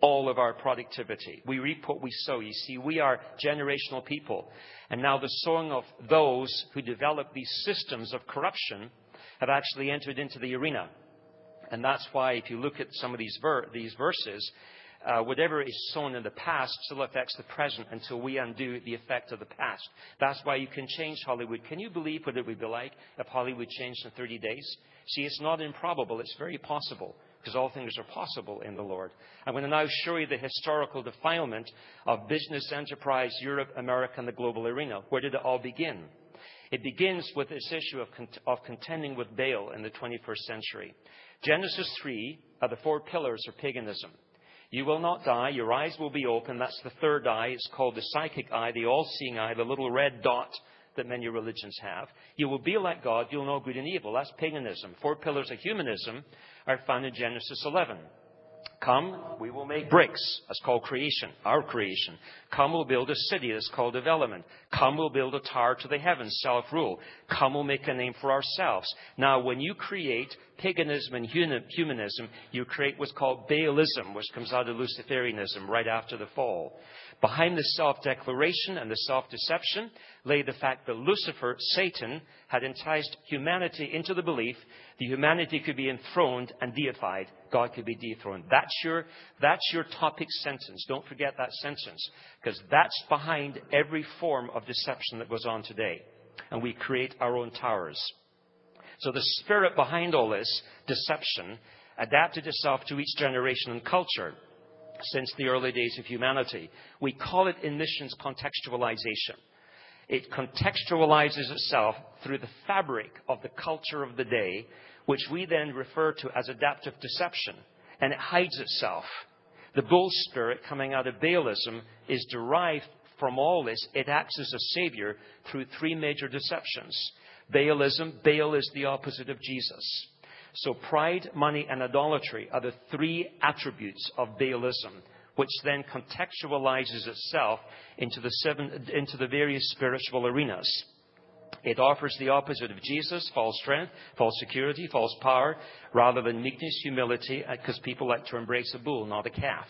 all of our productivity. We reap what we sow. You see, we are generational people. And now the sowing of those who develop these systems of corruption have actually entered into the arena. And that's why, if you look at some of these, ver- these verses, uh, whatever is sown in the past still affects the present until we undo the effect of the past. That's why you can change Hollywood. Can you believe what it would be like if Hollywood changed in 30 days? See, it's not improbable, it's very possible because all things are possible in the Lord. I'm going to now show you the historical defilement of business enterprise, Europe, America, and the global arena. Where did it all begin? It begins with this issue of, cont- of contending with Baal in the 21st century. Genesis 3 are the four pillars of paganism. You will not die. Your eyes will be open. That's the third eye. It's called the psychic eye, the all-seeing eye, the little red dot that many religions have. You will be like God. You'll know good and evil. That's paganism. Four pillars of humanism are found in Genesis 11. Come, we will make bricks. That's called creation, our creation. Come, we'll build a city. That's called development. Come, we'll build a tower to the heavens, self-rule. Come, we'll make a name for ourselves. Now, when you create paganism and humanism, you create what's called Baalism, which comes out of Luciferianism right after the fall. Behind the self-declaration and the self-deception lay the fact that Lucifer, Satan, had enticed humanity into the belief that humanity could be enthroned and deified. God could be dethroned. That's your, that's your topic sentence. Don't forget that sentence. Because that's behind every form of deception that goes on today. And we create our own towers. So the spirit behind all this deception adapted itself to each generation and culture since the early days of humanity. We call it in missions contextualization. It contextualizes itself through the fabric of the culture of the day, which we then refer to as adaptive deception, and it hides itself. The bull spirit coming out of Baalism is derived from all this. It acts as a savior through three major deceptions. Baalism, Baal is the opposite of Jesus. So pride, money, and idolatry are the three attributes of Baalism, which then contextualizes itself into the, seven, into the various spiritual arenas. It offers the opposite of Jesus, false strength, false security, false power, rather than meekness, humility, because uh, people like to embrace a bull, not a calf.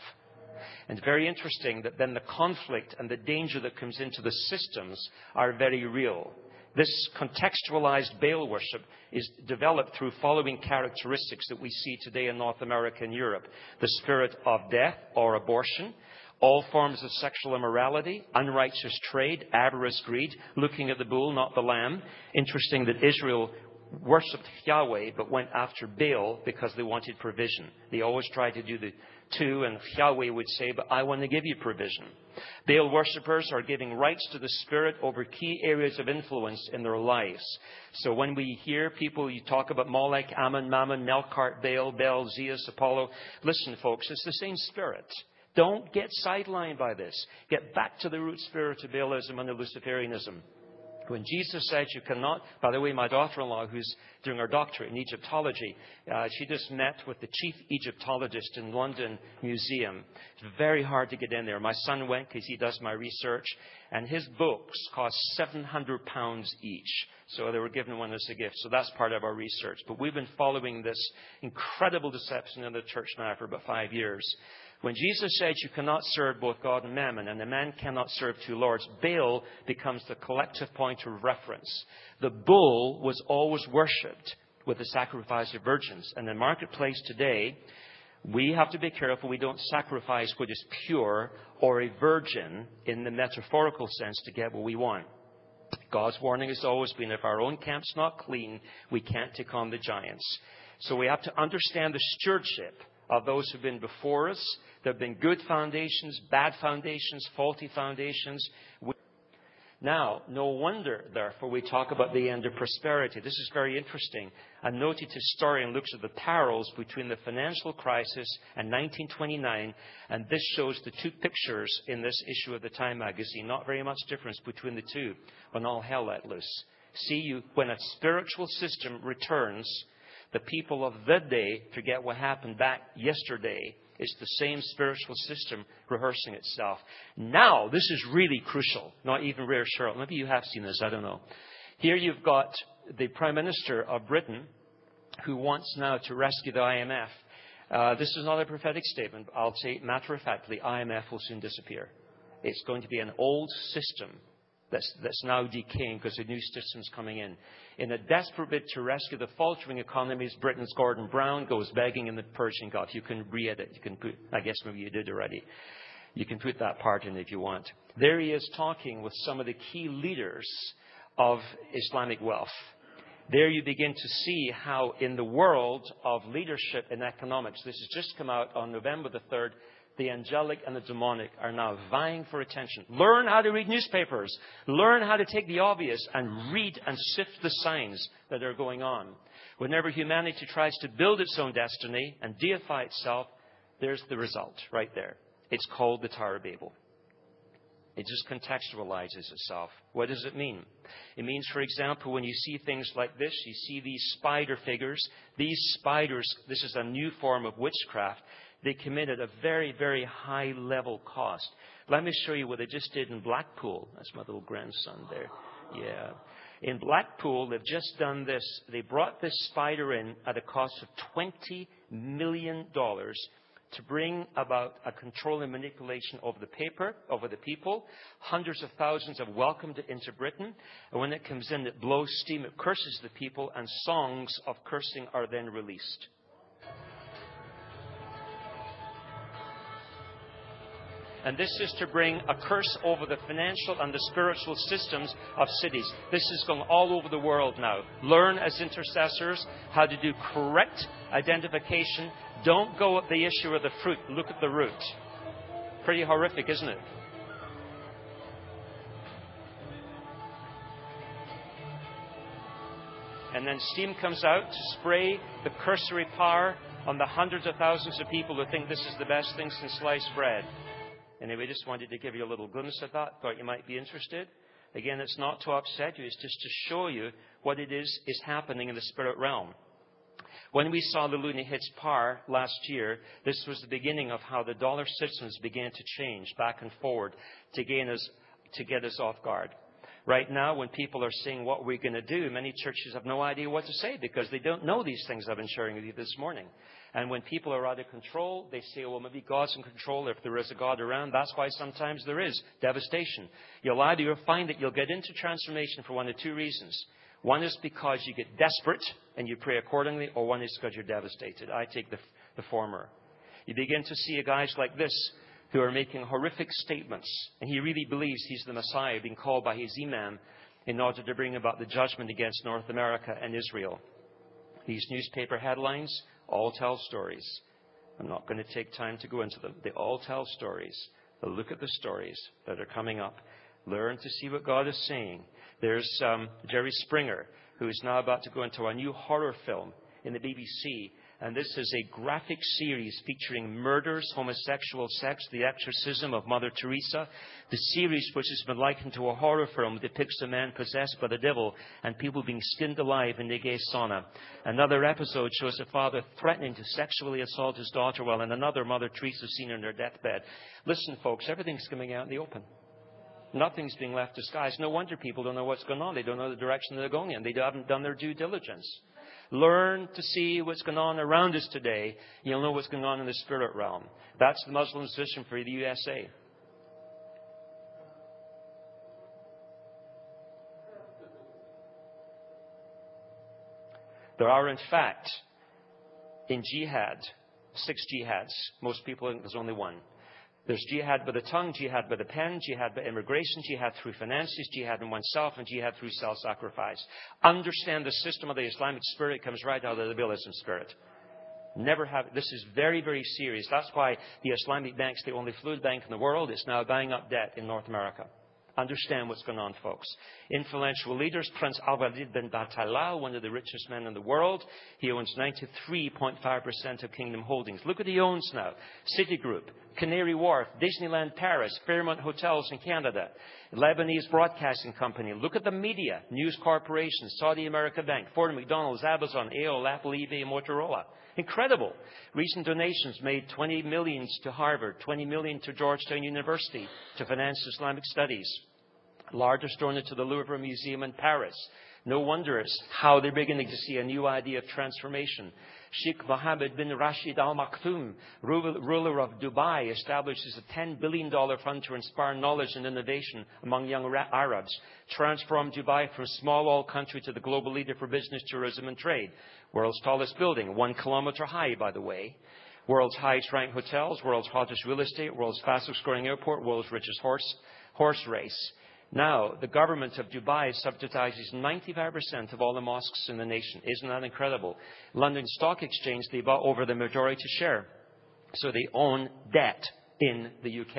And it's very interesting that then the conflict and the danger that comes into the systems are very real. This contextualized Baal worship is developed through following characteristics that we see today in North America and Europe. The spirit of death or abortion, all forms of sexual immorality, unrighteous trade, avarice, greed, looking at the bull, not the lamb. Interesting that Israel worshipped Yahweh but went after Baal because they wanted provision. They always tried to do the two, and Yahweh would say, But I want to give you provision. Baal worshippers are giving rights to the Spirit over key areas of influence in their lives. So when we hear people, you talk about Molech, Ammon, Mammon, Melkart, Baal, Baal, Zeus, Apollo, listen, folks, it's the same Spirit. Don't get sidelined by this. Get back to the root spirit of Baalism and Luciferianism. When Jesus said you cannot, by the way, my daughter-in-law, who's doing her doctorate in Egyptology, uh, she just met with the chief Egyptologist in London Museum. It's very hard to get in there. My son went because he does my research, and his books cost 700 pounds each. So they were given one as a gift. So that's part of our research. But we've been following this incredible deception in the church now for about five years. When Jesus said you cannot serve both God and mammon, and a man cannot serve two lords, Baal becomes the collective point of reference. The bull was always worshipped with the sacrifice of virgins. And in the marketplace today, we have to be careful we don't sacrifice what is pure or a virgin in the metaphorical sense to get what we want. God's warning has always been if our own camp's not clean, we can't take on the giants. So we have to understand the stewardship of those who've been before us. There have been good foundations, bad foundations, faulty foundations. Now, no wonder, therefore, we talk about the end of prosperity. This is very interesting. A noted historian looks at the parallels between the financial crisis and 1929, and this shows the two pictures in this issue of the Time magazine. Not very much difference between the two when all hell let loose. See, you, when a spiritual system returns, the people of the day forget what happened back yesterday it's the same spiritual system rehearsing itself. Now, this is really crucial. Not even rare, Cheryl. Maybe you have seen this. I don't know. Here you've got the Prime Minister of Britain who wants now to rescue the IMF. Uh, this is not a prophetic statement. I'll say matter of factly, IMF will soon disappear. It's going to be an old system that's, now decaying because a new system's coming in. In a desperate bid to rescue the faltering economies, Britain's Gordon Brown goes begging in the Persian Gulf. You can re-edit. You can put, I guess maybe you did already. You can put that part in if you want. There he is talking with some of the key leaders of Islamic wealth. There you begin to see how in the world of leadership in economics, this has just come out on November the 3rd, the angelic and the demonic are now vying for attention. Learn how to read newspapers. Learn how to take the obvious and read and sift the signs that are going on. Whenever humanity tries to build its own destiny and deify itself, there's the result right there. It's called the Tower of Babel. It just contextualizes itself. What does it mean? It means, for example, when you see things like this, you see these spider figures. These spiders, this is a new form of witchcraft they committed a very, very high level cost. Let me show you what they just did in Blackpool. That's my little grandson there. Yeah. In Blackpool, they've just done this. They brought this spider in at a cost of $20 million to bring about a control and manipulation of the paper, over the people. Hundreds of thousands have welcomed it into Britain. And when it comes in, it blows steam, it curses the people, and songs of cursing are then released. And this is to bring a curse over the financial and the spiritual systems of cities. This is going all over the world now. Learn as intercessors how to do correct identification. Don't go at the issue of the fruit, look at the root. Pretty horrific, isn't it? And then steam comes out to spray the cursory power on the hundreds of thousands of people who think this is the best thing since sliced bread. Anyway, just wanted to give you a little glimpse of that. Thought you might be interested. Again, it's not to upset you, it's just to show you what it is is happening in the spirit realm. When we saw the Luna hits par last year, this was the beginning of how the dollar systems began to change back and forward to, gain us, to get us off guard. Right now, when people are saying what we're going to do, many churches have no idea what to say because they don't know these things I've been sharing with you this morning. And when people are out of control, they say, oh, well, maybe God's in control if there is a God around. That's why sometimes there is devastation. You'll either find that you'll get into transformation for one of two reasons. One is because you get desperate and you pray accordingly, or one is because you're devastated. I take the, the former. You begin to see guys like this who are making horrific statements, and he really believes he's the Messiah being called by his imam in order to bring about the judgment against North America and Israel. These newspaper headlines all tell stories. I'm not going to take time to go into them. They all tell stories. But look at the stories that are coming up. Learn to see what God is saying. There's um, Jerry Springer, who is now about to go into a new horror film in the BBC and this is a graphic series featuring murders, homosexual sex, the exorcism of Mother Teresa. The series, which has been likened to a horror film, depicts a man possessed by the devil and people being skinned alive in the gay sauna. Another episode shows a father threatening to sexually assault his daughter, while in another, Mother Teresa seen in her deathbed. Listen, folks, everything's coming out in the open. Nothing's being left disguised. No wonder people don't know what's going on. They don't know the direction they're going in. They haven't done their due diligence. Learn to see what's going on around us today. You'll know what's going on in the spirit realm. That's the Muslim's vision for the USA. There are, in fact, in jihad, six jihads. Most people think there's only one. There's jihad by the tongue, jihad by the pen, jihad by immigration, jihad through finances, jihad in oneself, and jihad through self-sacrifice. Understand the system of the Islamic spirit comes right out of the Baalism spirit. Never have. This is very, very serious. That's why the Islamic Bank's the only fluid bank in the world. It's now buying up debt in North America. Understand what's going on, folks. Influential leaders, Prince Al-Walid bin Batalal, one of the richest men in the world. He owns 93.5% of Kingdom Holdings. Look what he owns now. Citigroup, Canary Wharf, Disneyland Paris, Fairmont Hotels in Canada, Lebanese Broadcasting Company. Look at the media. News Corporation, Saudi America Bank, Ford McDonald's, Amazon, AOL, Apple, eBay, Motorola. Incredible. Recent donations made 20 millions to Harvard, 20 million to Georgetown University to finance Islamic studies largest donor to the Louvre Museum in Paris. No wonder it's how they're beginning to see a new idea of transformation. Sheikh Mohammed bin Rashid Al Maktoum, ruler of Dubai, establishes a $10 billion fund to inspire knowledge and innovation among young Arabs, transform Dubai from small oil country to the global leader for business, tourism, and trade. World's tallest building, one kilometer high, by the way. World's highest ranked hotels, world's hottest real estate, world's fastest growing airport, world's richest horse, horse race. Now, the government of Dubai subsidizes 95% of all the mosques in the nation. Isn't that incredible? London Stock Exchange, they bought over the majority share. So they own debt in the UK.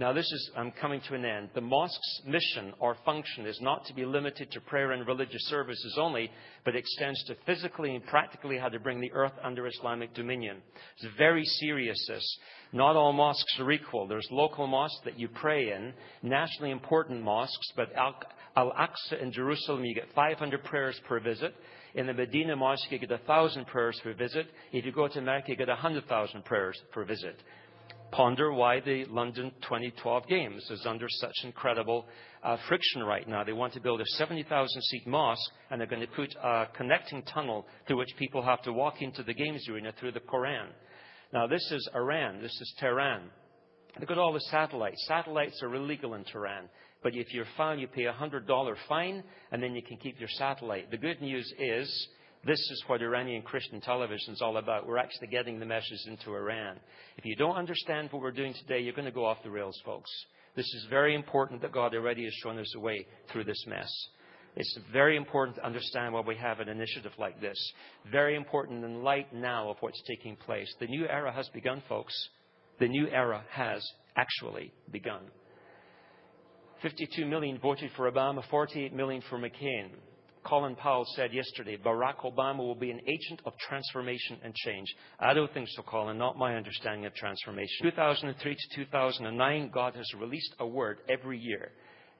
Now, this is, I'm coming to an end. The mosque's mission or function is not to be limited to prayer and religious services only, but extends to physically and practically how to bring the earth under Islamic dominion. It's very serious, this. Not all mosques are equal. There's local mosques that you pray in, nationally important mosques, but Al Aqsa in Jerusalem, you get 500 prayers per visit. In the Medina Mosque, you get 1,000 prayers per visit. If you go to Mecca, you get 100,000 prayers per visit ponder why the London 2012 Games is under such incredible uh, friction right now. They want to build a 70,000 seat mosque and they're going to put a connecting tunnel through which people have to walk into the Games arena through the Koran. Now, this is Iran. This is Tehran. Look at all the satellites. Satellites are illegal in Tehran. But if you're found, you pay a $100 fine and then you can keep your satellite. The good news is this is what Iranian Christian television is all about. We're actually getting the message into Iran. If you don't understand what we're doing today, you're going to go off the rails, folks. This is very important that God already has shown us a way through this mess. It's very important to understand why we have an initiative like this. Very important in light now of what's taking place. The new era has begun, folks. The new era has actually begun. 52 million voted for Obama, 48 million for McCain. Colin Powell said yesterday, Barack Obama will be an agent of transformation and change. I don't think so, Colin, not my understanding of transformation. 2003 to 2009, God has released a word every year.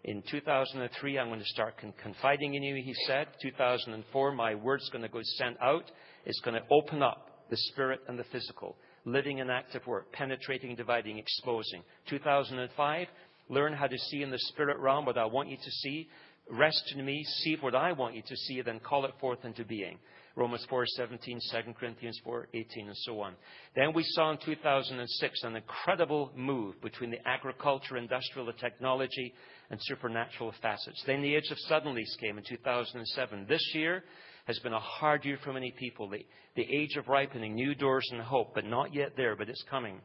In 2003, I'm going to start confiding in you, he said. 2004, my word's going to go sent out. It's going to open up the spirit and the physical. Living in active work, penetrating, dividing, exposing. 2005, learn how to see in the spirit realm what I want you to see. Rest in me, see what I want you to see, then call it forth into being. Romans 4:17, 2 Corinthians 4:18, and so on. Then we saw in 2006 an incredible move between the agriculture, industrial, and technology, and supernatural facets. Then the age of suddenlies came in 2007. This year has been a hard year for many people. The, the age of ripening, new doors and hope, but not yet there, but it's coming.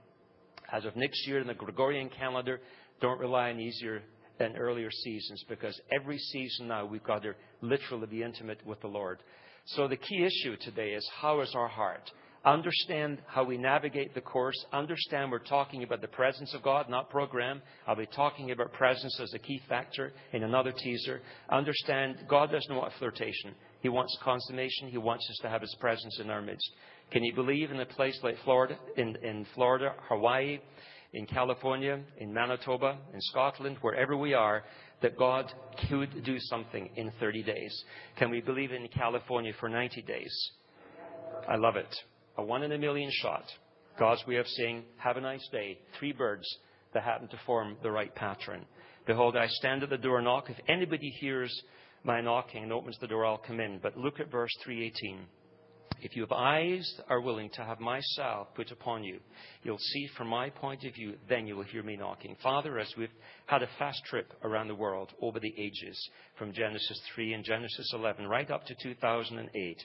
As of next year in the Gregorian calendar, don't rely on easier than earlier seasons because every season now we've got to literally be intimate with the Lord. So the key issue today is how is our heart? Understand how we navigate the course. Understand we're talking about the presence of God, not program. I'll be talking about presence as a key factor in another teaser. Understand God doesn't want flirtation. He wants consummation. He wants us to have His presence in our midst. Can you believe in a place like Florida, in, in Florida, Hawaii, in California, in Manitoba, in Scotland, wherever we are, that God could do something in 30 days. Can we believe in California for 90 days? I love it. A one in a million shot. God's way of saying, have a nice day. Three birds that happen to form the right pattern. Behold, I stand at the door and knock. If anybody hears my knocking and opens the door, I'll come in. But look at verse 318. If you have eyes that are willing to have my salve put upon you, you'll see from my point of view, then you will hear me knocking. Father, as we've had a fast trip around the world over the ages, from Genesis 3 and Genesis 11 right up to 2008,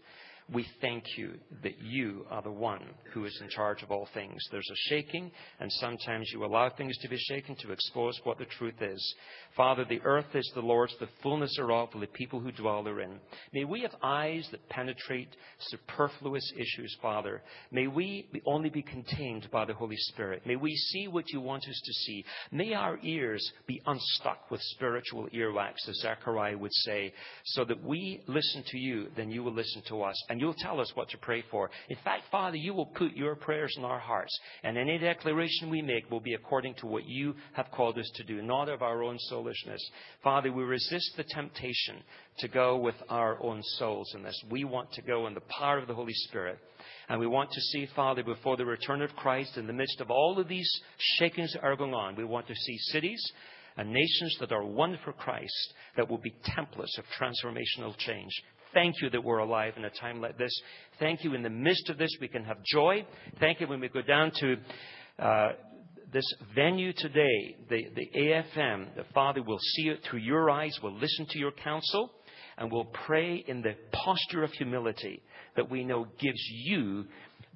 we thank you that you are the one who is in charge of all things. There's a shaking, and sometimes you allow things to be shaken to expose what the truth is. Father, the earth is the Lord's, the fullness thereof, and the people who dwell therein. May we have eyes that penetrate superfluous issues, Father. May we only be contained by the Holy Spirit. May we see what you want us to see. May our ears be unstuck with spiritual earwax, as Zechariah would say, so that we listen to you, then you will listen to us. You'll tell us what to pray for. In fact, Father, you will put your prayers in our hearts. And any declaration we make will be according to what you have called us to do, not of our own soulishness. Father, we resist the temptation to go with our own souls in this. We want to go in the power of the Holy Spirit. And we want to see, Father, before the return of Christ, in the midst of all of these shakings that are going on, we want to see cities and nations that are one for Christ that will be templates of transformational change. Thank you that we're alive in a time like this. Thank you in the midst of this we can have joy. Thank you when we go down to uh, this venue today, the, the AFM, the Father will see it through your eyes, will listen to your counsel, and will pray in the posture of humility that we know gives you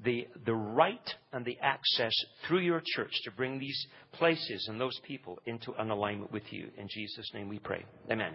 the, the right and the access through your church to bring these places and those people into an alignment with you. In Jesus' name we pray. Amen.